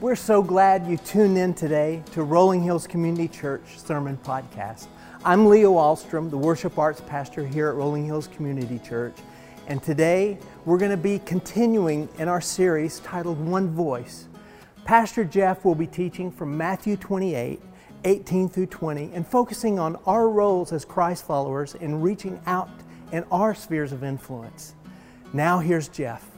We're so glad you tuned in today to Rolling Hills Community Church Sermon Podcast. I'm Leo Ahlstrom, the worship arts pastor here at Rolling Hills Community Church, and today we're going to be continuing in our series titled One Voice. Pastor Jeff will be teaching from Matthew 28, 18 through 20, and focusing on our roles as Christ followers in reaching out in our spheres of influence. Now, here's Jeff.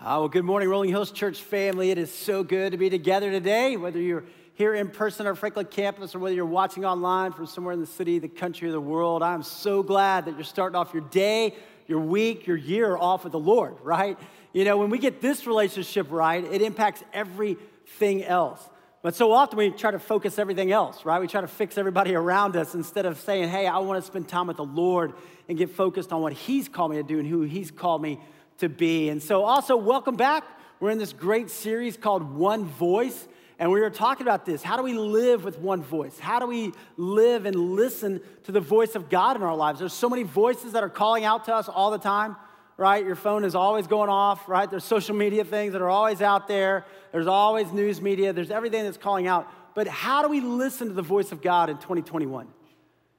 Uh, well, good morning, Rolling Hills Church family. It is so good to be together today, whether you're here in person on Franklin campus or whether you're watching online from somewhere in the city, the country, or the world. I'm so glad that you're starting off your day, your week, your year off with the Lord, right? You know, when we get this relationship right, it impacts everything else. But so often we try to focus everything else, right? We try to fix everybody around us instead of saying, hey, I want to spend time with the Lord and get focused on what He's called me to do and who He's called me to be. And so, also, welcome back. We're in this great series called One Voice. And we were talking about this. How do we live with one voice? How do we live and listen to the voice of God in our lives? There's so many voices that are calling out to us all the time, right? Your phone is always going off, right? There's social media things that are always out there. There's always news media. There's everything that's calling out. But how do we listen to the voice of God in 2021?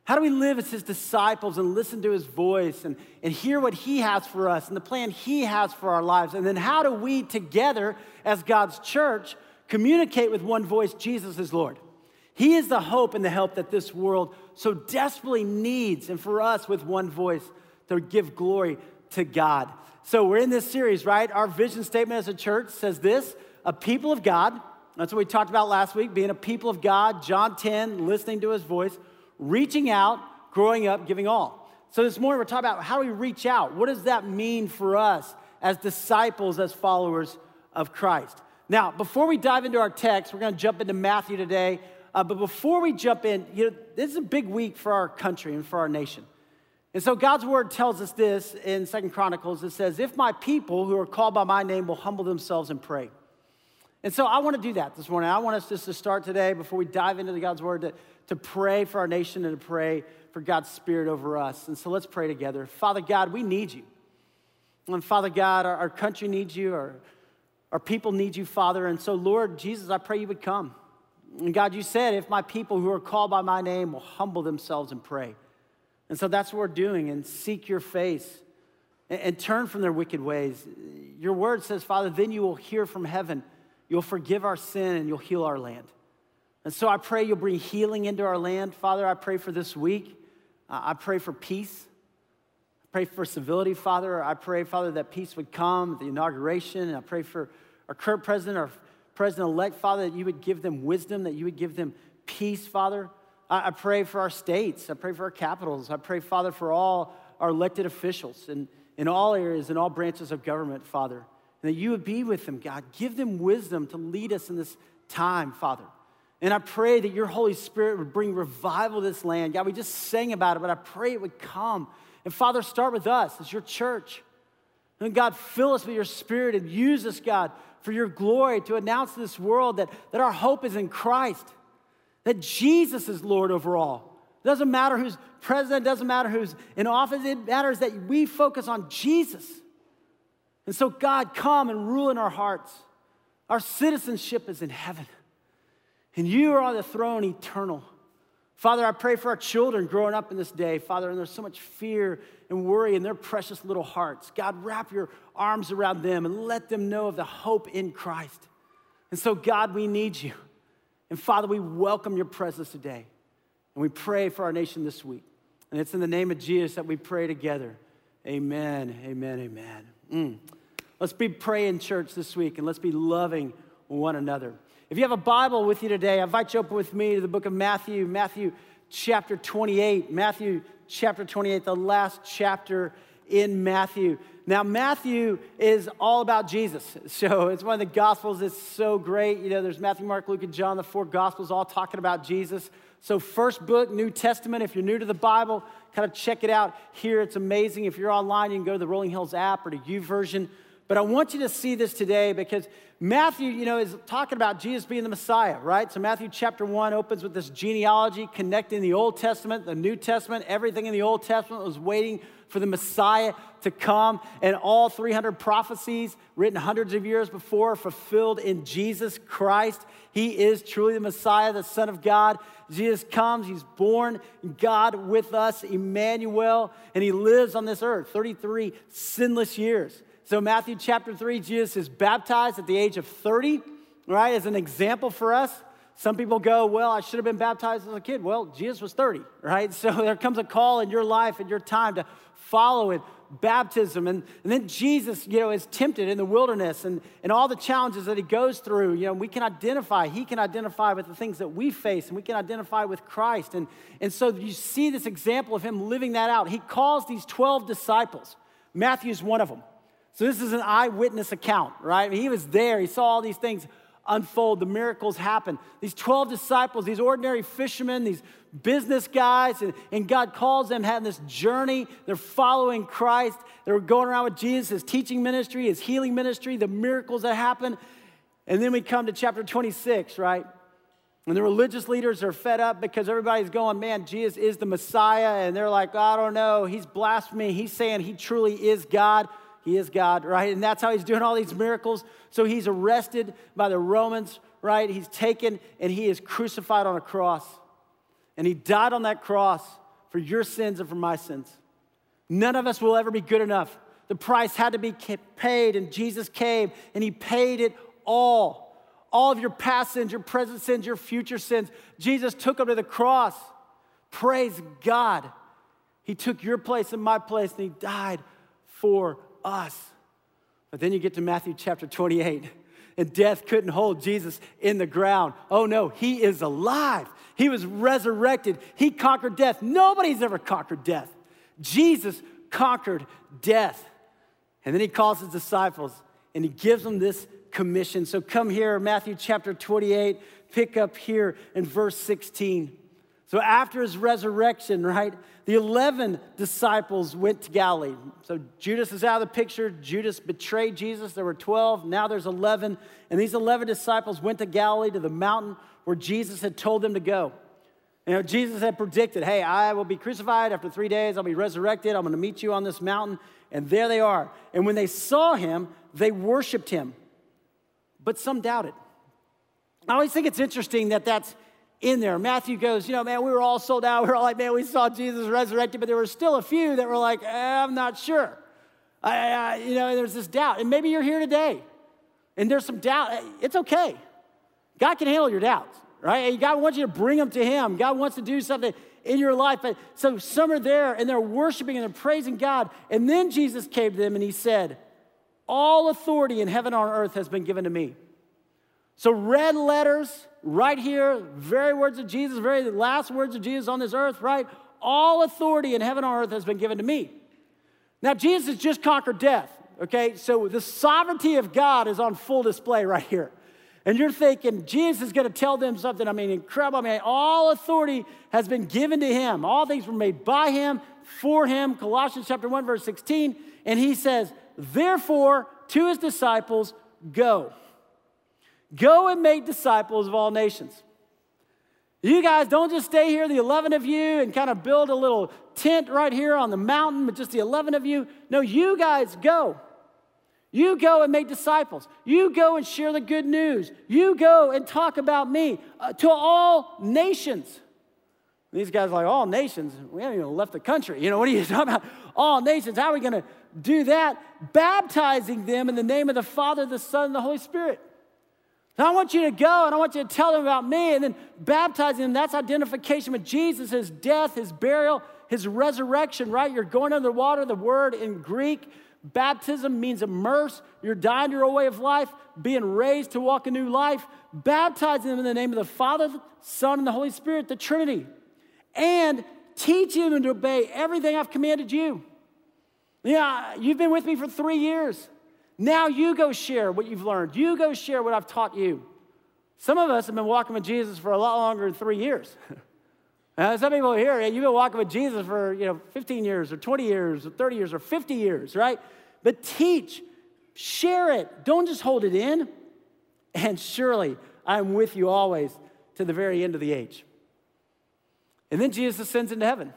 How do we live as his disciples and listen to his voice and, and hear what he has for us and the plan he has for our lives? And then how do we together as God's church communicate with one voice Jesus is Lord? He is the hope and the help that this world so desperately needs, and for us with one voice to give glory to God. So we're in this series, right? Our vision statement as a church says this a people of God. That's what we talked about last week, being a people of God, John 10, listening to his voice reaching out, growing up, giving all. So this morning we're talking about how do we reach out? What does that mean for us as disciples, as followers of Christ? Now, before we dive into our text, we're going to jump into Matthew today. Uh, but before we jump in, you know, this is a big week for our country and for our nation. And so God's word tells us this in Second Chronicles. It says, If my people who are called by my name will humble themselves and pray. And so I want to do that this morning. I want us just to start today before we dive into the God's word to, to pray for our nation and to pray for God's Spirit over us. And so let's pray together. Father God, we need you. And Father God, our, our country needs you, our, our people need you, Father. And so, Lord Jesus, I pray you would come. And God, you said, if my people who are called by my name will humble themselves and pray. And so that's what we're doing and seek your face and, and turn from their wicked ways. Your word says, Father, then you will hear from heaven. You'll forgive our sin and you'll heal our land. And so I pray you'll bring healing into our land. Father, I pray for this week. Uh, I pray for peace. I pray for civility, Father. I pray, Father, that peace would come the inauguration. And I pray for our current president, our president elect, Father, that you would give them wisdom, that you would give them peace, Father. I, I pray for our states. I pray for our capitals. I pray, Father, for all our elected officials and in all areas, in all branches of government, Father. And that you would be with them, God. Give them wisdom to lead us in this time, Father. And I pray that your Holy Spirit would bring revival to this land. God, we just sang about it, but I pray it would come. And Father, start with us as your church. And God, fill us with your spirit and use us, God, for your glory to announce to this world that, that our hope is in Christ, that Jesus is Lord over all. It doesn't matter who's president, it doesn't matter who's in office, it matters that we focus on Jesus. And so, God, come and rule in our hearts. Our citizenship is in heaven and you are on the throne eternal. Father, I pray for our children growing up in this day, Father, and there's so much fear and worry in their precious little hearts. God, wrap your arms around them and let them know of the hope in Christ. And so, God, we need you. And Father, we welcome your presence today. And we pray for our nation this week. And it's in the name of Jesus that we pray together. Amen, amen, amen. Mm. Let's be praying, church, this week, and let's be loving one another. If you have a Bible with you today, I invite you up with me to the book of Matthew, Matthew chapter 28. Matthew chapter 28, the last chapter in Matthew. Now, Matthew is all about Jesus. So it's one of the Gospels that's so great. You know, there's Matthew, Mark, Luke, and John, the four Gospels all talking about Jesus. So, first book, New Testament. If you're new to the Bible, kind of check it out here. It's amazing. If you're online, you can go to the Rolling Hills app or to YouVersion. But I want you to see this today because Matthew, you know, is talking about Jesus being the Messiah, right? So Matthew chapter 1 opens with this genealogy connecting the Old Testament, the New Testament, everything in the Old Testament was waiting for the Messiah to come. And all 300 prophecies written hundreds of years before fulfilled in Jesus Christ. He is truly the Messiah, the Son of God. Jesus comes, he's born, God with us, Emmanuel, and he lives on this earth 33 sinless years. So, Matthew chapter 3, Jesus is baptized at the age of 30, right, as an example for us. Some people go, Well, I should have been baptized as a kid. Well, Jesus was 30, right? So, there comes a call in your life and your time to follow it baptism. And, and then Jesus, you know, is tempted in the wilderness and, and all the challenges that he goes through. You know, we can identify, he can identify with the things that we face, and we can identify with Christ. And, and so you see this example of him living that out. He calls these 12 disciples. Matthew's one of them. So this is an eyewitness account, right? He was there, he saw all these things unfold, the miracles happen. These 12 disciples, these ordinary fishermen, these business guys, and, and God calls them having this journey. They're following Christ. They're going around with Jesus, his teaching ministry, his healing ministry, the miracles that happen. And then we come to chapter 26, right? And the religious leaders are fed up because everybody's going, man, Jesus is the Messiah. And they're like, I don't know. He's blasphemy. He's saying he truly is God. He is God, right? And that's how he's doing all these miracles. So he's arrested by the Romans, right? He's taken and he is crucified on a cross. And he died on that cross for your sins and for my sins. None of us will ever be good enough. The price had to be paid, and Jesus came and he paid it all. All of your past sins, your present sins, your future sins. Jesus took them to the cross. Praise God. He took your place and my place, and he died for us. But then you get to Matthew chapter 28, and death couldn't hold Jesus in the ground. Oh no, he is alive. He was resurrected. He conquered death. Nobody's ever conquered death. Jesus conquered death. And then he calls his disciples and he gives them this commission. So come here, Matthew chapter 28, pick up here in verse 16. So after his resurrection, right, the 11 disciples went to Galilee. So Judas is out of the picture. Judas betrayed Jesus. There were 12. Now there's 11. And these 11 disciples went to Galilee to the mountain where Jesus had told them to go. You know, Jesus had predicted, hey, I will be crucified after three days. I'll be resurrected. I'm going to meet you on this mountain. And there they are. And when they saw him, they worshiped him. But some doubted. I always think it's interesting that that's in there. Matthew goes, you know, man, we were all sold out. We were all like, man, we saw Jesus resurrected, but there were still a few that were like, eh, I'm not sure. I, I, you know, there's this doubt. And maybe you're here today and there's some doubt. Eh, it's okay. God can handle your doubts, right? God wants you to bring them to Him. God wants to do something in your life. But so some are there and they're worshiping and they're praising God. And then Jesus came to them and He said, All authority in heaven and on earth has been given to me. So, red letters right here, very words of Jesus, very last words of Jesus on this earth, right? All authority in heaven and earth has been given to me. Now, Jesus has just conquered death, okay? So, the sovereignty of God is on full display right here. And you're thinking, Jesus is going to tell them something, I mean, incredible. I mean, all authority has been given to him. All things were made by him, for him. Colossians chapter 1, verse 16. And he says, therefore, to his disciples, go. Go and make disciples of all nations. You guys don't just stay here, the 11 of you, and kind of build a little tent right here on the mountain with just the 11 of you. No, you guys go. You go and make disciples. You go and share the good news. You go and talk about me uh, to all nations. These guys are like, all nations? We haven't even left the country. You know, what are you talking about? All nations. How are we going to do that? Baptizing them in the name of the Father, the Son, and the Holy Spirit. And I want you to go and I want you to tell them about me and then baptizing them. That's identification with Jesus, his death, his burial, his resurrection, right? You're going under the water. The word in Greek, baptism means immerse. You're dying to your old way of life, being raised to walk a new life. Baptizing them in the name of the Father, the Son, and the Holy Spirit, the Trinity. And teaching them to obey everything I've commanded you. Yeah, you've been with me for three years. Now you go share what you've learned. You go share what I've taught you. Some of us have been walking with Jesus for a lot longer than three years. uh, some people here, you've been walking with Jesus for you know 15 years or 20 years or 30 years or 50 years, right? But teach, Share it. Don't just hold it in. And surely I'm with you always to the very end of the age. And then Jesus ascends into heaven.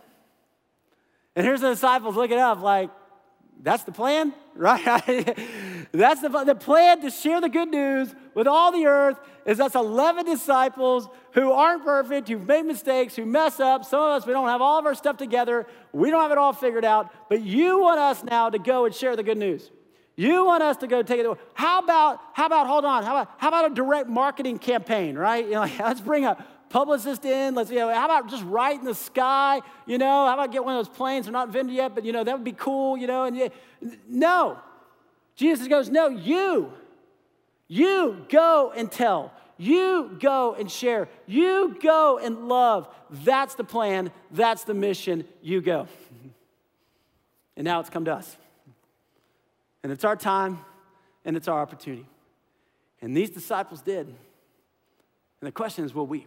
And here's the disciples looking up, like, that's the plan, right? that's the, the plan to share the good news with all the earth is us 11 disciples who aren't perfect, who've made mistakes, who mess up. Some of us, we don't have all of our stuff together. We don't have it all figured out. But you want us now to go and share the good news. You want us to go take it. How about, how about, hold on, how about, how about a direct marketing campaign, right? You know, let's bring a publicist in. Let's, you know, how about just right in the sky? You know, how about get one of those planes? They're not invented yet, but, you know, that would be cool, you know. And yeah, no. Jesus goes, no, you. You go and tell. You go and share. You go and love. That's the plan. That's the mission. You go. And now it's come to us. And it's our time and it's our opportunity. And these disciples did. And the question is, will we?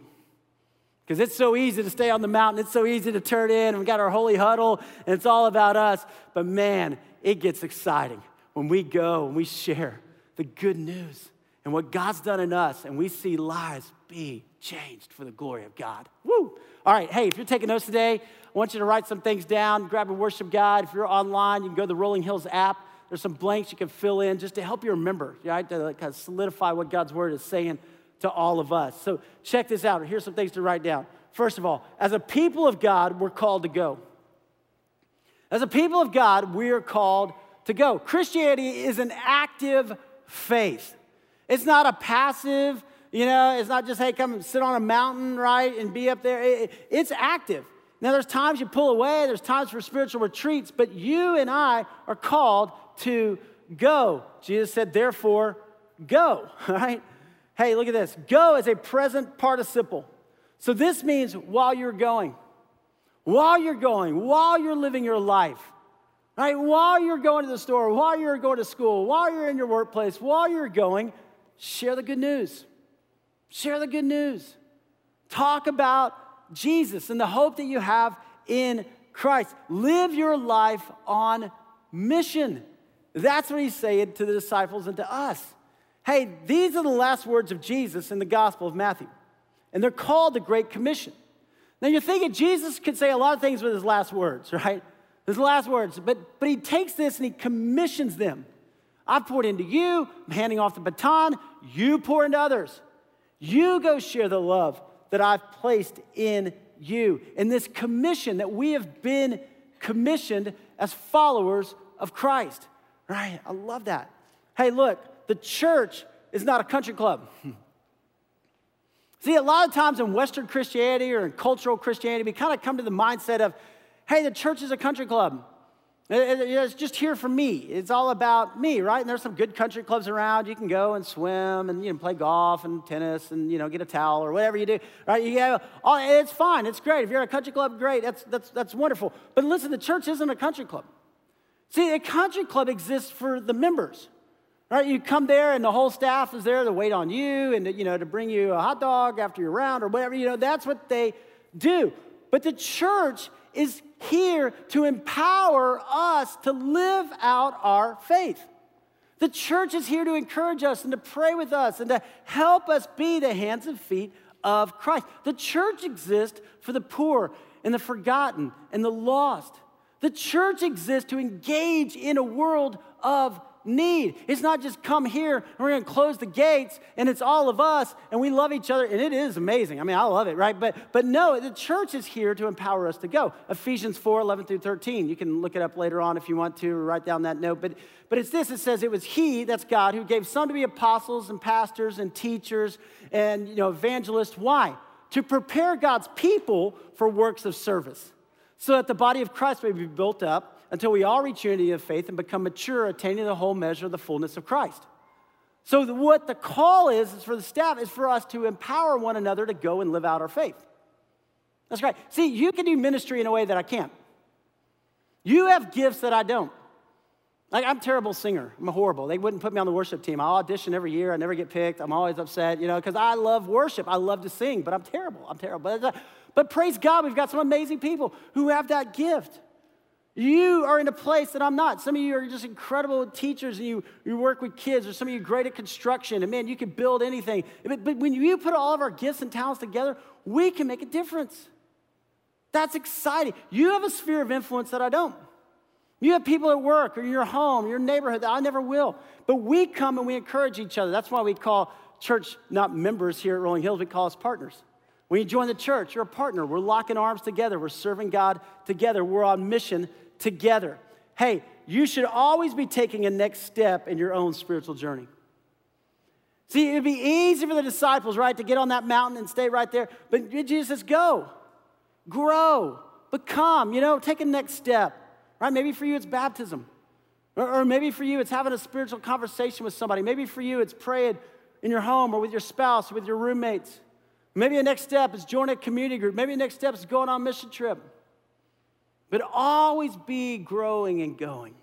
Because it's so easy to stay on the mountain, it's so easy to turn in, and we got our holy huddle, and it's all about us. But man, it gets exciting when we go and we share the good news and what God's done in us, and we see lives be changed for the glory of God. Woo! All right, hey, if you're taking notes today, I want you to write some things down, grab a worship guide. If you're online, you can go to the Rolling Hills app there's some blanks you can fill in just to help you remember, right? To kind of solidify what God's word is saying to all of us. So check this out. Here's some things to write down. First of all, as a people of God, we're called to go. As a people of God, we are called to go. Christianity is an active faith. It's not a passive, you know, it's not just, hey, come sit on a mountain, right, and be up there. it's active. Now, there's times you pull away, there's times for spiritual retreats, but you and I are called to go. Jesus said, therefore, go, right? Hey, look at this. Go is a present participle. So this means while you're going, while you're going, while you're living your life, right? While you're going to the store, while you're going to school, while you're in your workplace, while you're going, share the good news. Share the good news. Talk about Jesus and the hope that you have in Christ. Live your life on mission. That's what he's saying to the disciples and to us. Hey, these are the last words of Jesus in the Gospel of Matthew, and they're called the Great Commission. Now you're thinking Jesus could say a lot of things with his last words, right? His last words, but, but he takes this and he commissions them. I've poured into you, I'm handing off the baton, you pour into others. You go share the love that I've placed in you. In this commission that we have been commissioned as followers of Christ. Right? I love that. Hey, look, the church is not a country club. See, a lot of times in Western Christianity or in cultural Christianity, we kind of come to the mindset of, hey, the church is a country club. It's just here for me. It's all about me, right? And there's some good country clubs around. You can go and swim and you know play golf and tennis and you know get a towel or whatever you do, right? You have, it's fine. It's great. If you're at a country club, great. That's that's that's wonderful. But listen, the church isn't a country club. See, a country club exists for the members. Right? You come there and the whole staff is there to wait on you and to, you know to bring you a hot dog after your round or whatever. You know, that's what they do. But the church is here to empower us to live out our faith. The church is here to encourage us and to pray with us and to help us be the hands and feet of Christ. The church exists for the poor and the forgotten and the lost. The church exists to engage in a world of need. It's not just come here and we're going to close the gates and it's all of us and we love each other and it is amazing. I mean, I love it, right? But but no, the church is here to empower us to go. Ephesians 4, 11 through 13. You can look it up later on if you want to write down that note. But but it's this, it says it was he, that's God, who gave some to be apostles and pastors and teachers and you know evangelists. Why? To prepare God's people for works of service so that the body of Christ may be built up until we all reach unity of faith and become mature, attaining the whole measure of the fullness of Christ. So, what the call is, is for the staff, is for us to empower one another to go and live out our faith. That's right. See, you can do ministry in a way that I can't. You have gifts that I don't. Like, I'm a terrible singer. I'm horrible. They wouldn't put me on the worship team. I audition every year. I never get picked. I'm always upset, you know, because I love worship. I love to sing, but I'm terrible. I'm terrible. But, but praise God, we've got some amazing people who have that gift. You are in a place that I'm not. Some of you are just incredible teachers and you, you work with kids, or some of you great at construction, and man, you can build anything. But, but when you put all of our gifts and talents together, we can make a difference. That's exciting. You have a sphere of influence that I don't. You have people at work or your home, your neighborhood that I never will. But we come and we encourage each other. That's why we call church not members here at Rolling Hills, we call us partners. When you join the church, you're a partner. We're locking arms together. We're serving God together. We're on mission together. Hey, you should always be taking a next step in your own spiritual journey. See, it'd be easy for the disciples, right, to get on that mountain and stay right there. But Jesus says, go, grow, become, you know, take a next step, right? Maybe for you it's baptism. Or, or maybe for you it's having a spiritual conversation with somebody. Maybe for you it's praying in your home or with your spouse or with your roommates. Maybe the next step is joining a community group. Maybe the next step is going on a mission trip but always be growing and going.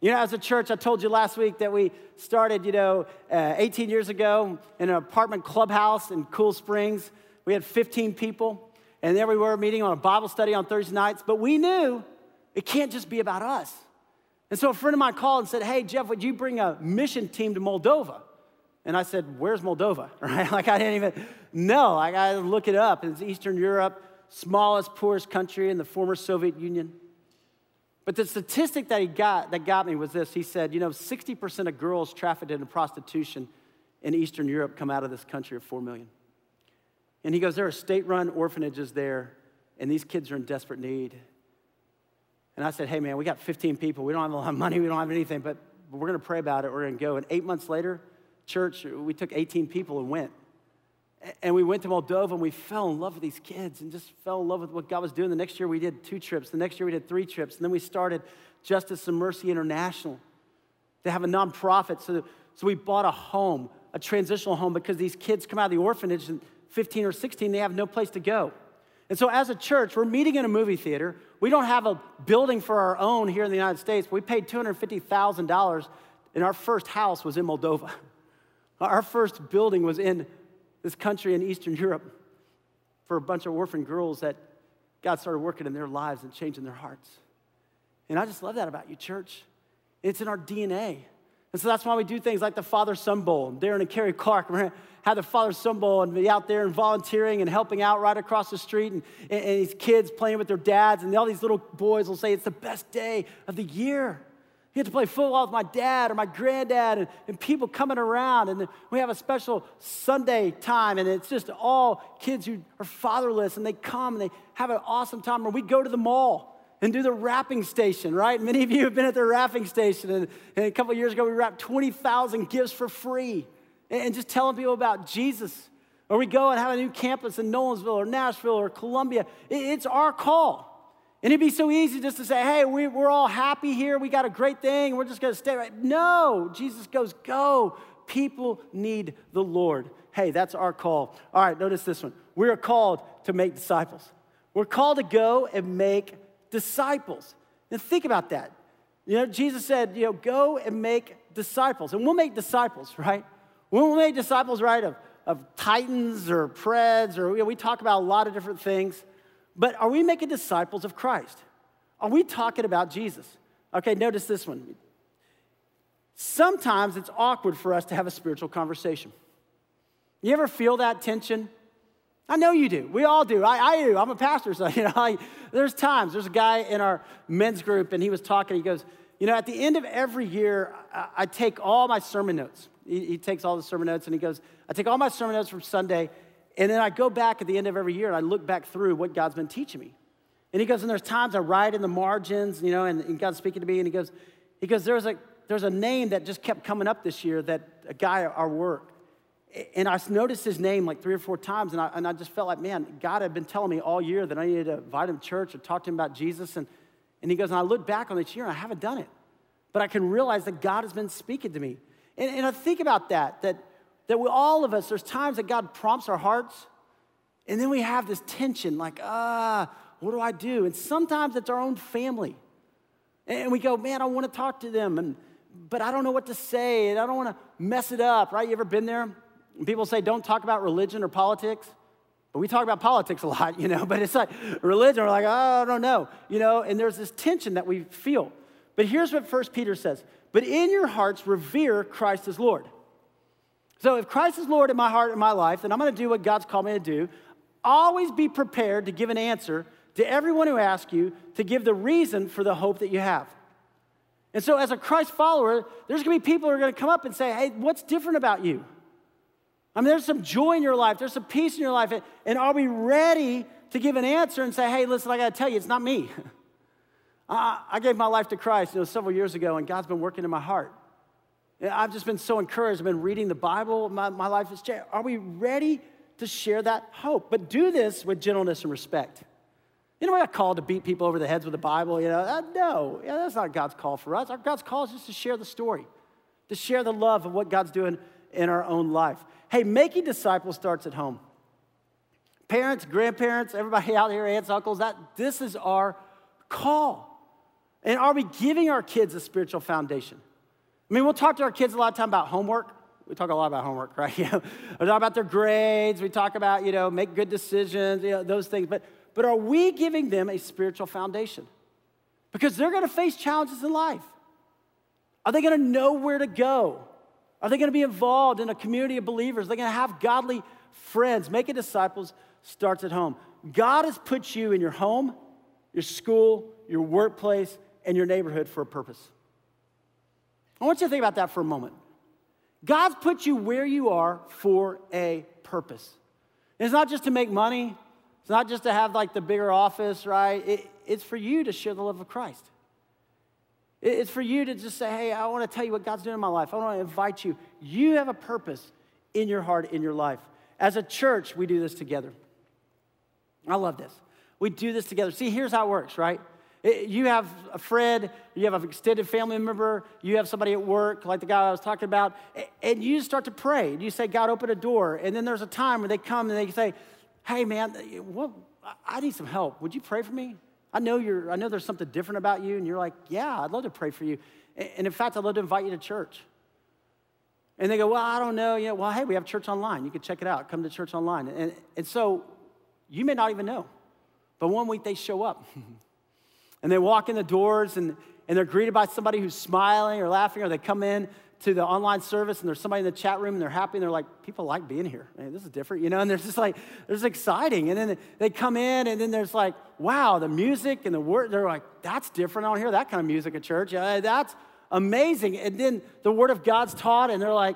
You know, as a church, I told you last week that we started, you know, uh, 18 years ago in an apartment clubhouse in Cool Springs. We had 15 people, and there we were meeting on a Bible study on Thursday nights. But we knew it can't just be about us. And so a friend of mine called and said, Hey, Jeff, would you bring a mission team to Moldova? And I said, Where's Moldova? Right? Like, I didn't even know. I got to look it up. It's Eastern Europe smallest, poorest country in the former Soviet Union. But the statistic that he got that got me was this. He said, you know, 60% of girls trafficked into prostitution in Eastern Europe come out of this country of 4 million. And he goes, there are state-run orphanages there, and these kids are in desperate need. And I said, hey man, we got 15 people. We don't have a lot of money, we don't have anything, but we're gonna pray about it. We're gonna go. And eight months later, church, we took 18 people and went. And we went to Moldova and we fell in love with these kids and just fell in love with what God was doing. The next year we did two trips. The next year we did three trips. And then we started Justice and Mercy International. They have a nonprofit. So, so we bought a home, a transitional home, because these kids come out of the orphanage and 15 or 16, they have no place to go. And so as a church, we're meeting in a movie theater. We don't have a building for our own here in the United States. We paid $250,000 and our first house was in Moldova. Our first building was in this country in Eastern Europe for a bunch of orphan girls that God started working in their lives and changing their hearts. And I just love that about you, church. It's in our DNA. And so that's why we do things like the Father Son Bowl. Darren and Carrie Clark, have the Father Son Bowl and be out there and volunteering and helping out right across the street and, and, and these kids playing with their dads. And all these little boys will say, It's the best day of the year. You get to play football with my dad or my granddad and, and people coming around. And we have a special Sunday time, and it's just all kids who are fatherless, and they come and they have an awesome time. Or we go to the mall and do the wrapping station, right? Many of you have been at the wrapping station, and, and a couple years ago, we wrapped 20,000 gifts for free and, and just telling people about Jesus. Or we go and have a new campus in Nolensville or Nashville or Columbia. It, it's our call. And it'd be so easy just to say, hey, we, are all happy here. We got a great thing. We're just going to stay right. No, Jesus goes, go. People need the Lord. Hey, that's our call. All right, notice this one. We are called to make disciples. We're called to go and make disciples. And think about that. You know, Jesus said, you know, go and make disciples. And we'll make disciples, right? We'll make disciples, right, of, of Titans or Preds, or you know, we talk about a lot of different things. But are we making disciples of Christ? Are we talking about Jesus? Okay, notice this one. Sometimes it's awkward for us to have a spiritual conversation. You ever feel that tension? I know you do. We all do. I, I do. I'm a pastor, so you know. I, there's times. There's a guy in our men's group, and he was talking. He goes, "You know, at the end of every year, I, I take all my sermon notes. He, he takes all the sermon notes, and he goes, I take all my sermon notes from Sunday, and then I go back at the end of every year and I look back through what God's been teaching me. And he goes, and there's times I write in the margins, you know, and, and God's speaking to me, and he goes, he goes, there's a there's a name that just kept coming up this year that a guy at our work. And I noticed his name like three or four times, and I, and I just felt like, man, God had been telling me all year that I needed to invite him to church or talk to him about Jesus. And, and he goes, and I look back on this year and I haven't done it. But I can realize that God has been speaking to me. And, and I think about that, that, that we, all of us, there's times that God prompts our hearts, and then we have this tension like, ah, what do I do? And sometimes it's our own family. And we go, man, I want to talk to them, and, but I don't know what to say, and I don't want to mess it up, right? You ever been there? People say, don't talk about religion or politics. But we talk about politics a lot, you know, but it's like religion, we're like, oh, I don't know, you know, and there's this tension that we feel. But here's what First Peter says But in your hearts, revere Christ as Lord. So if Christ is Lord in my heart and my life, then I'm going to do what God's called me to do. Always be prepared to give an answer to everyone who asks you to give the reason for the hope that you have. And so, as a Christ follower, there's gonna be people who are gonna come up and say, Hey, what's different about you? I mean, there's some joy in your life, there's some peace in your life. And are we ready to give an answer and say, Hey, listen, I gotta tell you, it's not me. I gave my life to Christ you know, several years ago, and God's been working in my heart. I've just been so encouraged. I've been reading the Bible. My, my life is changed. Are we ready to share that hope? But do this with gentleness and respect. You know, we're not called to beat people over the heads with the Bible. You know, uh, no, yeah, that's not God's call for us. Our God's call is just to share the story, to share the love of what God's doing in our own life. Hey, making disciples starts at home. Parents, grandparents, everybody out here, aunts, uncles, that this is our call. And are we giving our kids a spiritual foundation? I mean, we'll talk to our kids a lot of time about homework. We talk a lot about homework, right? We talk about their grades. We talk about, you know, make good decisions, you know, those things. But, but are we giving them a spiritual foundation? Because they're going to face challenges in life. Are they going to know where to go? Are they going to be involved in a community of believers? Are they going to have godly friends? Making disciples starts at home. God has put you in your home, your school, your workplace, and your neighborhood for a purpose. I want you to think about that for a moment. God's put you where you are for a purpose. It's not just to make money, it's not just to have like the bigger office, right? It, it's for you to share the love of Christ. It, it's for you to just say, hey, I want to tell you what God's doing in my life. I want to invite you. You have a purpose in your heart, in your life. As a church, we do this together. I love this. We do this together. See, here's how it works, right? Eh, you have a friend, you have an extended family member, you have somebody at work, like the guy I was talking about, eh, and you start to pray. And You say, God, open a door. And then there's a time where they come and they say, Hey, man, eh, what, I need some help. Would you pray for me? I know, you're, I know there's something different about you. And you're like, Yeah, I'd love to pray for you. And in fact, I'd love to invite you to church. And they go, Well, I don't know. You know well, hey, we have church online. You can check it out. Come to church online. And, and so you may not even know. But one week they show up. And they walk in the doors and, and they're greeted by somebody who's smiling or laughing, or they come in to the online service and there's somebody in the chat room and they're happy and they're like, people like being here. Man, this is different, you know? And there's just like, there's exciting. And then they come in and then there's like, wow, the music and the word, they're like, that's different. Don't hear that kind of music at church. That's amazing. And then the word of God's taught and they're like,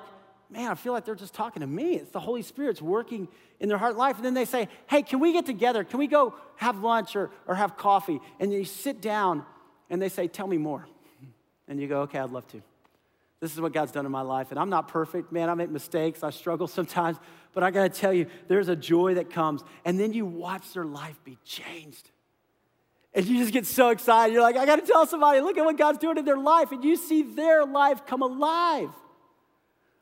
man, I feel like they're just talking to me. It's the Holy Spirit's working in their heart life. And then they say, hey, can we get together? Can we go have lunch or, or have coffee? And you sit down and they say, tell me more. And you go, okay, I'd love to. This is what God's done in my life. And I'm not perfect, man. I make mistakes. I struggle sometimes. But I got to tell you, there's a joy that comes. And then you watch their life be changed. And you just get so excited. You're like, I got to tell somebody, look at what God's doing in their life. And you see their life come alive.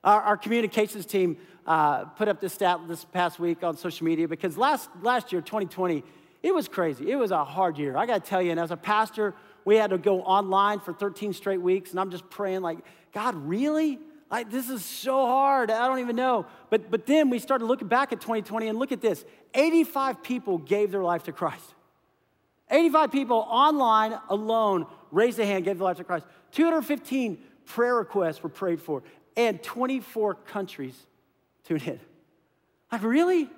Our, our communications team uh, put up this stat this past week on social media because last, last year, 2020, it was crazy. It was a hard year. I got to tell you, and as a pastor, we had to go online for 13 straight weeks, and I'm just praying, like, God, really? Like, this is so hard. I don't even know. But, but then we started looking back at 2020 and look at this 85 people gave their life to Christ. 85 people online alone raised a hand, gave their life to Christ. 215 prayer requests were prayed for and 24 countries tuned in. Like, really?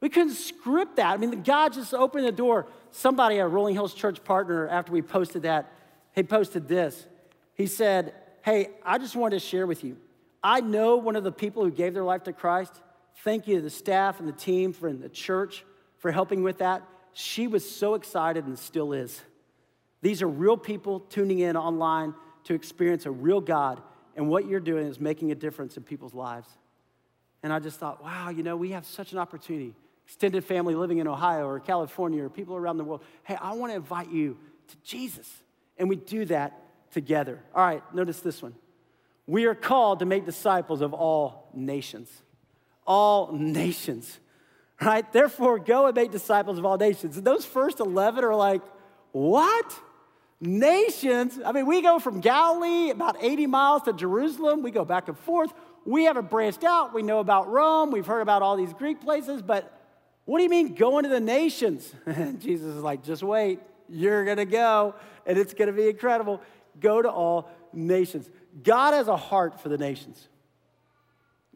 We couldn't script that. I mean, God just opened the door. Somebody, a Rolling Hills Church partner, after we posted that, he posted this. He said, Hey, I just wanted to share with you. I know one of the people who gave their life to Christ. Thank you to the staff and the team for the church for helping with that. She was so excited and still is. These are real people tuning in online to experience a real God and what you're doing is making a difference in people's lives. And I just thought, wow, you know, we have such an opportunity. Extended family living in Ohio or California or people around the world. Hey, I want to invite you to Jesus. And we do that together. All right, notice this one. We are called to make disciples of all nations. All nations, right? Therefore, go and make disciples of all nations. And those first 11 are like, what? Nations. I mean, we go from Galilee about 80 miles to Jerusalem. We go back and forth. We haven't branched out. We know about Rome. We've heard about all these Greek places, but What do you mean going to the nations? Jesus is like, Just wait. You're to go, and it's to be incredible. Go to all nations. God has a heart for the nations.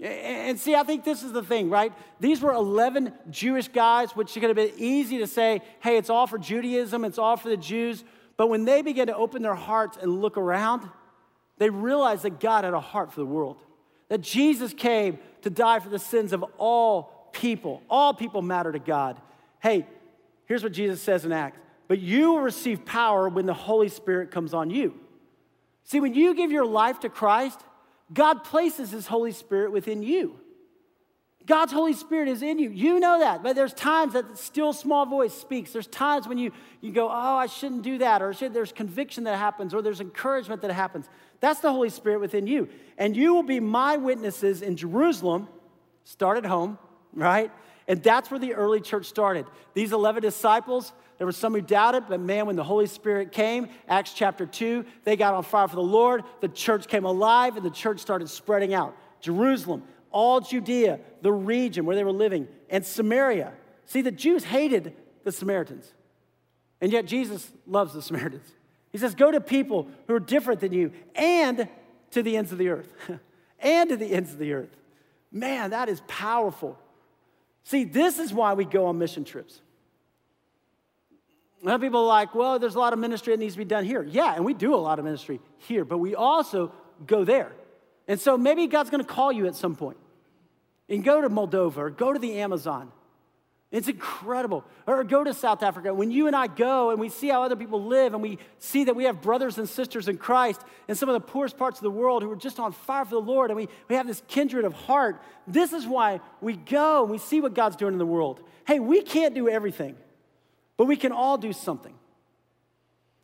And see, I think this is the thing, right? These were 11 Jewish guys, which could have been easy to say, hey, it's all for Judaism, it's all for the Jews. But when they began to open their hearts and look around, they realized that God had a heart for the world, that Jesus came to die for the sins of all people. All people matter to God. Hey, here's what Jesus says in Acts But you will receive power when the Holy Spirit comes on you. See, when you give your life to Christ, God places His Holy Spirit within you. God's Holy Spirit is in you. You know that. But there's times that the still small voice speaks. There's times when you, you go, oh, I shouldn't do that. Or there's conviction that happens, or there's encouragement that happens. That's the Holy Spirit within you. And you will be my witnesses in Jerusalem, start at home, right? And that's where the early church started. These 11 disciples, there were some who doubted, but man, when the Holy Spirit came, Acts chapter 2, they got on fire for the Lord. The church came alive and the church started spreading out. Jerusalem, all Judea, the region where they were living, and Samaria. See, the Jews hated the Samaritans, and yet Jesus loves the Samaritans. He says, Go to people who are different than you and to the ends of the earth. and to the ends of the earth. Man, that is powerful. See, this is why we go on mission trips. Of people are like, well, there's a lot of ministry that needs to be done here. Yeah, and we do a lot of ministry here, but we also go there. And so maybe God's gonna call you at some point and go to Moldova or go to the Amazon. It's incredible. Or go to South Africa. When you and I go and we see how other people live and we see that we have brothers and sisters in Christ in some of the poorest parts of the world who are just on fire for the Lord and we, we have this kindred of heart, this is why we go and we see what God's doing in the world. Hey, we can't do everything. But we can all do something.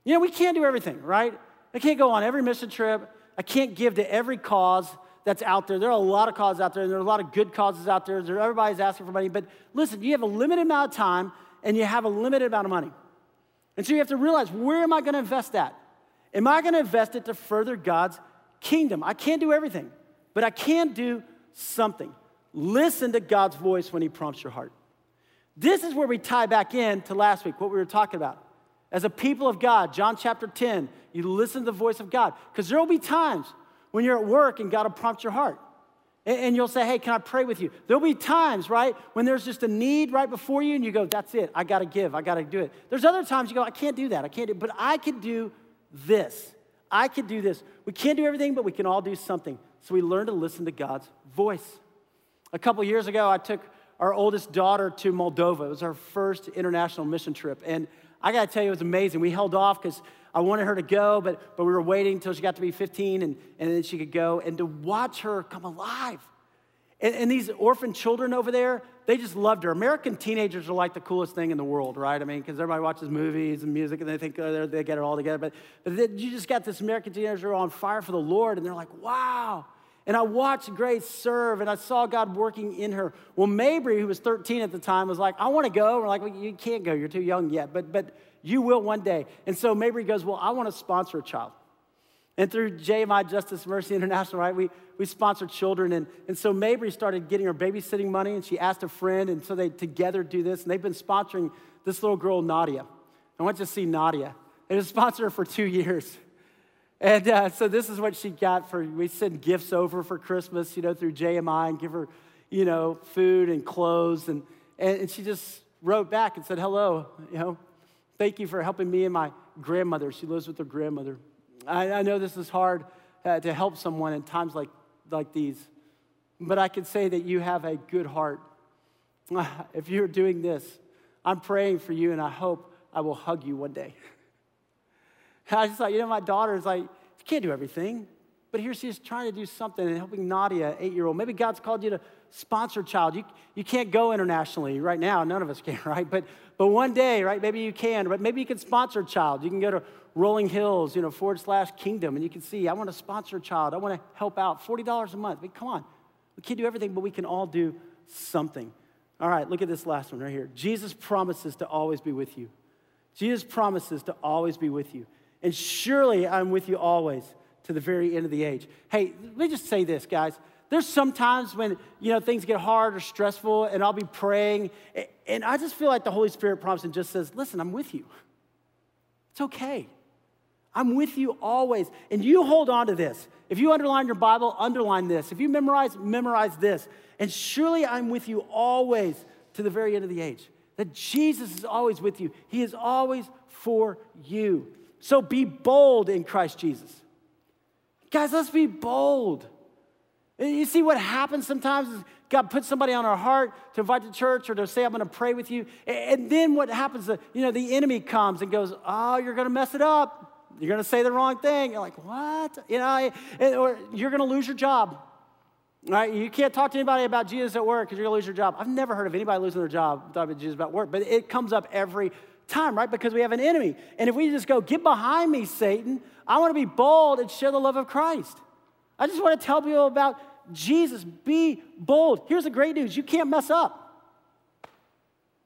You know, we can't do everything, right? I can't go on every mission trip. I can't give to every cause that's out there. There are a lot of causes out there, and there are a lot of good causes out there. Everybody's asking for money. But listen, you have a limited amount of time and you have a limited amount of money. And so you have to realize where am I going to invest that? Am I going to invest it to further God's kingdom? I can't do everything, but I can do something. Listen to God's voice when He prompts your heart. This is where we tie back in to last week, what we were talking about. As a people of God, John chapter 10, you listen to the voice of God. Because there will be times when you're at work and God will prompt your heart. And you'll say, Hey, can I pray with you? There'll be times, right, when there's just a need right before you and you go, That's it. I got to give. I got to do it. There's other times you go, I can't do that. I can't do it. But I can do this. I can do this. We can't do everything, but we can all do something. So we learn to listen to God's voice. A couple years ago, I took our oldest daughter to Moldova. It was our first international mission trip. And I got to tell you, it was amazing. We held off because I wanted her to go, but, but we were waiting until she got to be 15 and, and then she could go. And to watch her come alive. And, and these orphan children over there, they just loved her. American teenagers are like the coolest thing in the world, right? I mean, because everybody watches movies and music and they think oh, they get it all together. But, but you just got this American teenager on fire for the Lord, and they're like, wow. And I watched Grace serve and I saw God working in her. Well, Mabry, who was 13 at the time, was like, I want to go. We're like, well, you can't go. You're too young yet, but, but you will one day. And so Mabry goes, Well, I want to sponsor a child. And through JMI Justice Mercy International, right, we, we sponsor children. And, and so Mabry started getting her babysitting money and she asked a friend. And so they together do this. And they've been sponsoring this little girl, Nadia. I went to see Nadia. They have sponsored her for two years. And uh, so this is what she got for, we send gifts over for Christmas, you know, through JMI and give her, you know, food and clothes. And, and, and she just wrote back and said, hello, you know, thank you for helping me and my grandmother. She lives with her grandmother. I, I know this is hard uh, to help someone in times like, like these, but I can say that you have a good heart. If you're doing this, I'm praying for you and I hope I will hug you one day. I just thought, you know, my daughter is like, she can't do everything. But here she is trying to do something and helping Nadia, eight year old. Maybe God's called you to sponsor a child. You, you can't go internationally right now. None of us can, right? But, but one day, right, maybe you can. But maybe you can sponsor a child. You can go to Rolling Hills, you know, forward slash kingdom, and you can see, I want to sponsor a child. I want to help out. $40 a month. Come on. We can't do everything, but we can all do something. All right, look at this last one right here. Jesus promises to always be with you. Jesus promises to always be with you. And surely I'm with you always to the very end of the age. Hey, let me just say this, guys. There's sometimes when, you know, things get hard or stressful and I'll be praying and I just feel like the Holy Spirit prompts and just says, listen, I'm with you. It's okay. I'm with you always. And you hold on to this. If you underline your Bible, underline this. If you memorize, memorize this. And surely I'm with you always to the very end of the age. That Jesus is always with you, He is always for you. So be bold in Christ Jesus. Guys, let's be bold. You see what happens sometimes is God puts somebody on our heart to invite to church or to say, I'm going to pray with you. And then what happens, uh, you know, the enemy comes and goes, Oh, you're going to mess it up. You're going to say the wrong thing. You're like, What? You know, or you're going to lose your job. Right? You can't talk to anybody about Jesus at work because you're going to lose your job. I've never heard of anybody losing their job talking about Jesus about work, but it comes up every time, right? Because we have an enemy. And if we just go, Get behind me, Satan, I want to be bold and share the love of Christ. I just want to tell people about Jesus. Be bold. Here's the great news you can't mess up.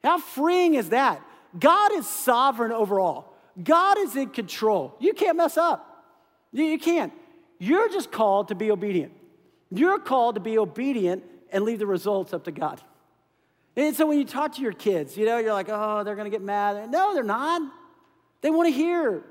How freeing is that? God is sovereign over all, God is in control. You can't mess up. You, can't. You're just called to be obedient. You're called to be obedient and leave the results up to God. And so when you talk to your kids, you know, you're like, oh, they're going to get mad. No, they're not. They want to hear.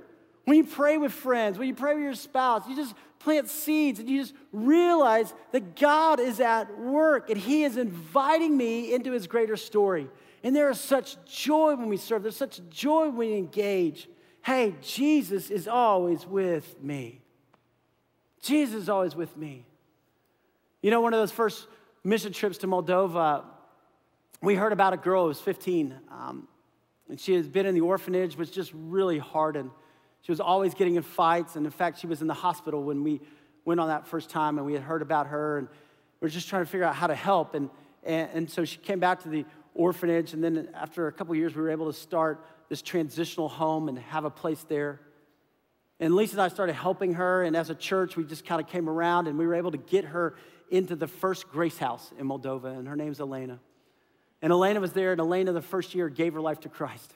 When you pray with friends, when you pray with your spouse, you just plant seeds and you just realize that God is at work and He is inviting me into His greater story. And there is such joy when we serve, there's such joy when we engage. Hey, Jesus is always with me. Jesus is always with me. You know, one of those first mission trips to Moldova, we heard about a girl who was 15, um, and she has been in the orphanage, was just really hardened. She was always getting in fights. And in fact, she was in the hospital when we went on that first time and we had heard about her. And we were just trying to figure out how to help. And, and, and so she came back to the orphanage. And then after a couple years, we were able to start this transitional home and have a place there. And Lisa and I started helping her. And as a church, we just kind of came around and we were able to get her into the first grace house in Moldova. And her name's Elena. And Elena was there. And Elena, the first year, gave her life to Christ.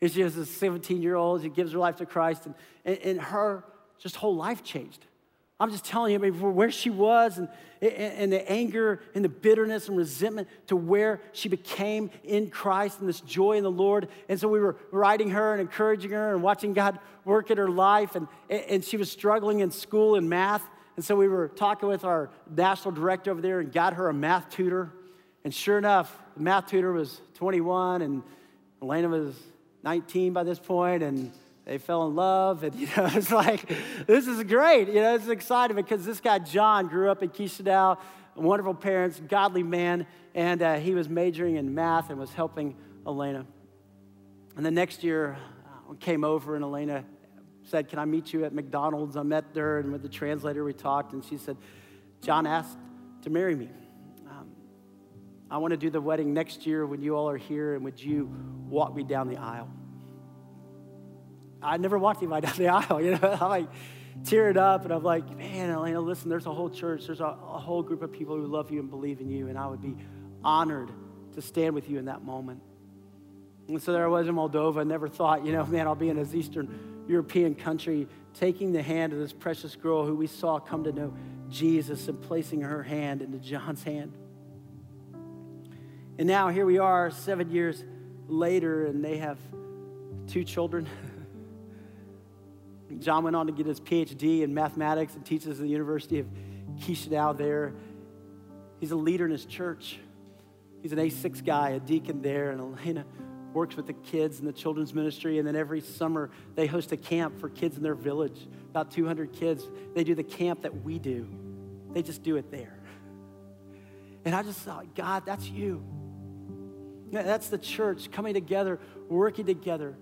Here she is, a 17 year old. She gives her life to Christ, and, and, and, her just whole life changed. I'm just telling you, I mean, where she was and, and the anger and the bitterness and resentment to where she became in Christ and this joy in the Lord. And so we were writing her and encouraging her and watching God work in her life. And, and she was struggling in school and math. And so we were talking with our national director over there and got her a math tutor. And sure enough, the math tutor was 21 and Elena was 19 by this point, and they fell in love. And, you know, it's like, this is great. You know, it's exciting because this guy, John, grew up in Chisinau, wonderful parents, godly man, and uh, he was majoring in math and was helping Elena. And the next year, uh, came over, and Elena said, Can I meet you at McDonald's? I met her, and with the translator, we talked, and she said, John asked to marry me. Um, I want to do the wedding next year when you all are here, and would you walk me down the aisle. I never walked anybody down the aisle, you know. I'm like tearing up, and I'm like, man, Elena, listen, there's a whole church, there's a, a whole group of people who love you and believe in you, and I would be honored to stand with you in that moment. And so there I was in Moldova, I never thought, you know, man, I'll be in this Eastern European country taking the hand of this precious girl who we saw come to know Jesus and placing her hand into John's hand. And now here we are, seven years later, and they have two children. John went on to get his PhD in mathematics and teaches at the University of Chisinau there. He's a leader in his church. He's an A6 guy, a deacon there, and Elena works with the kids in the children's ministry. And then every summer, they host a camp for kids in their village. About 200 kids. They do the camp that we do, they just do it there. And I just thought, God, that's you. That's the church coming together, working together.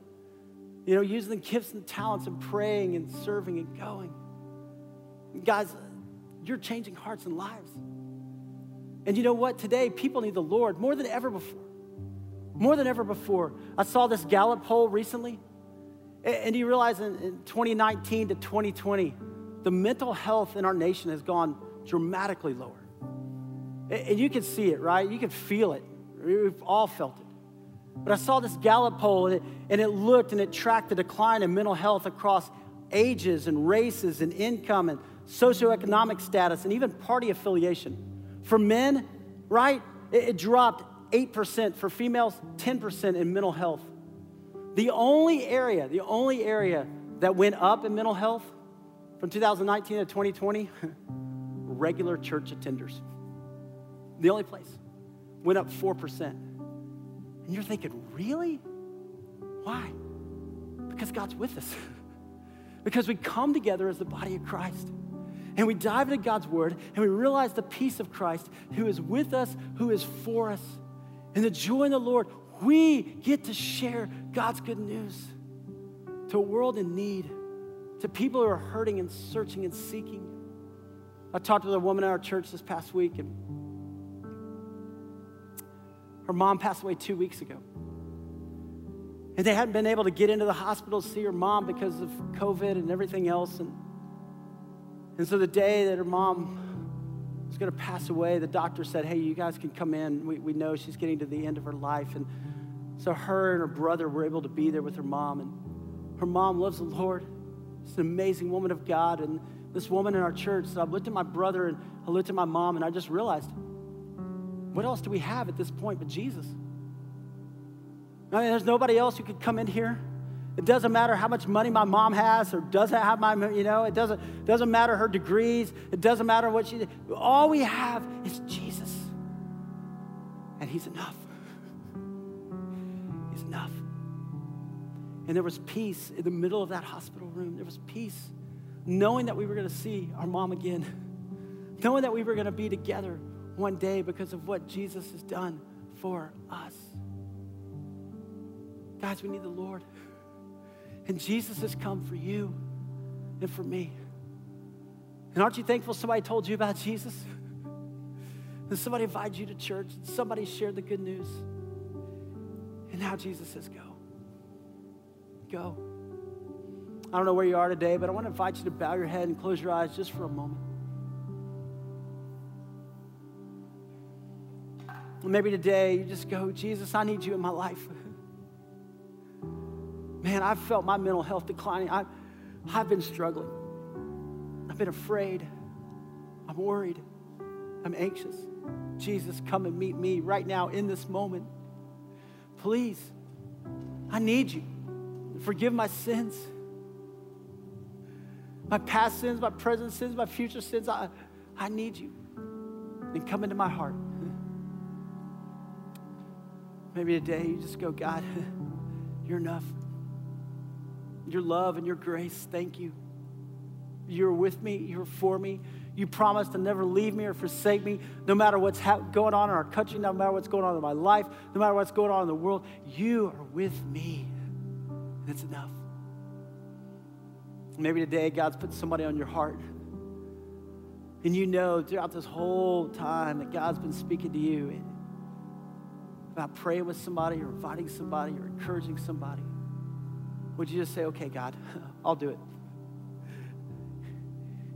You know, using the gifts and talents and praying and serving and going. Guys, you're changing hearts and lives. And you know what? Today, people need the Lord more than ever before. More than ever before. I saw this Gallup poll recently. And you realize in, in 2019 to 2020, the mental health in our nation has gone dramatically lower. And you can see it, right? You can feel it. We've all felt it. But I saw this Gallup poll, and and it looked and it tracked the decline in mental health across ages and races and income and socioeconomic status, and even party affiliation. For men, right, it, it dropped 8%. For females, 10% in mental health. The only area, the only area that went up in mental health from 2019 to 2020, regular church attenders. The only place went up 4%. And you're thinking, really? Why? Because God's with us. because we come together as the body of Christ. And we dive into God's word and we realize the peace of Christ who is with us, who is for us. And the joy in the Lord, we get to share God's good news to a world in need, to people who are hurting and searching and seeking. I talked with a woman in our church this past week, and her mom passed away two weeks ago. And they hadn't been able to get into the hospital to see her mom because of COVID and everything else. And, and so the day that her mom was going to pass away, the doctor said, Hey, you guys can come in. We, we know she's getting to the end of her life. And so her and her brother were able to be there with her mom. And her mom loves the Lord. She's an amazing woman of God. And this woman in our church, so I looked at my brother and I looked at my mom, and I just realized, what else do we have at this point but Jesus? I mean, there's nobody else who could come in here. It doesn't matter how much money my mom has or doesn't have my, you know, it doesn't, doesn't matter her degrees. It doesn't matter what she did. All we have is Jesus. And he's enough. He's enough. And there was peace in the middle of that hospital room. There was peace knowing that we were going to see our mom again, knowing that we were going to be together one day because of what Jesus has done for us. Guys, we need the Lord. And Jesus has come for you and for me. And aren't you thankful somebody told you about Jesus? And somebody invited you to church, and somebody shared the good news. And now Jesus says, Go. Go. I don't know where you are today, but I want to invite you to bow your head and close your eyes just for a moment. Maybe today you just go, Jesus, I need you in my life. Man, I've felt my mental health declining. I, I've been struggling. I've been afraid. I'm worried. I'm anxious. Jesus, come and meet me right now in this moment. Please, I need you. Forgive my sins, my past sins, my present sins, my future sins. I, I need you. And come into my heart. Maybe today you just go, God, you're enough your love and your grace. Thank you. You're with me, you're for me. You promised to never leave me or forsake me, no matter what's ha- going on in our country, no matter what's going on in my life, no matter what's going on in the world. You are with me. And it's enough. Maybe today God's put somebody on your heart. And you know throughout this whole time that God's been speaking to you about praying with somebody or inviting somebody or encouraging somebody. Would you just say, okay, God, I'll do it?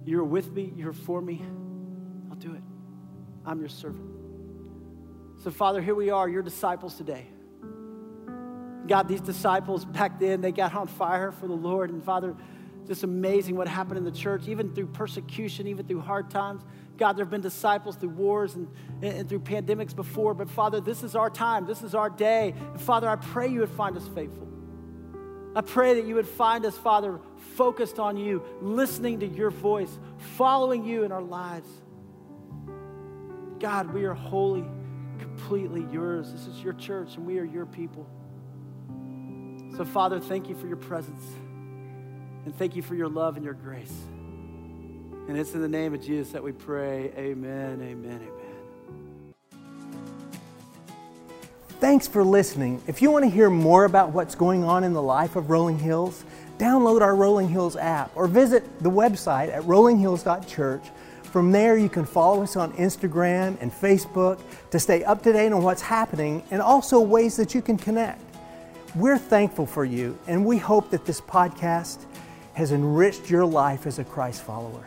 You're with me, you're for me. I'll do it. I'm your servant. So, Father, here we are, your disciples today. God, these disciples back then, they got on fire for the Lord. And Father, just amazing what happened in the church, even through persecution, even through hard times. God, there have been disciples through wars and, and, through pandemics before, but Father, this is our time. This is our day. And Father, I pray you would find us faithful. I pray that you would find us, Father, focused on you, listening to your voice, following you in our lives. God, we are wholly, completely yours. This is your church, and we are your people. So, Father, thank you for your presence, and thank you for your love and your grace. And it's in the name of Jesus that we pray. Amen, amen, amen. Thanks for listening. If you want to hear more about what's going on in the life of Rolling Hills, download our Rolling Hills app or visit the website at rollinghills.church. From there, you can follow us on Instagram and Facebook to stay up to date on what's happening and also ways that you can connect. We're thankful for you, and we hope that this podcast has enriched your life as a Christ follower.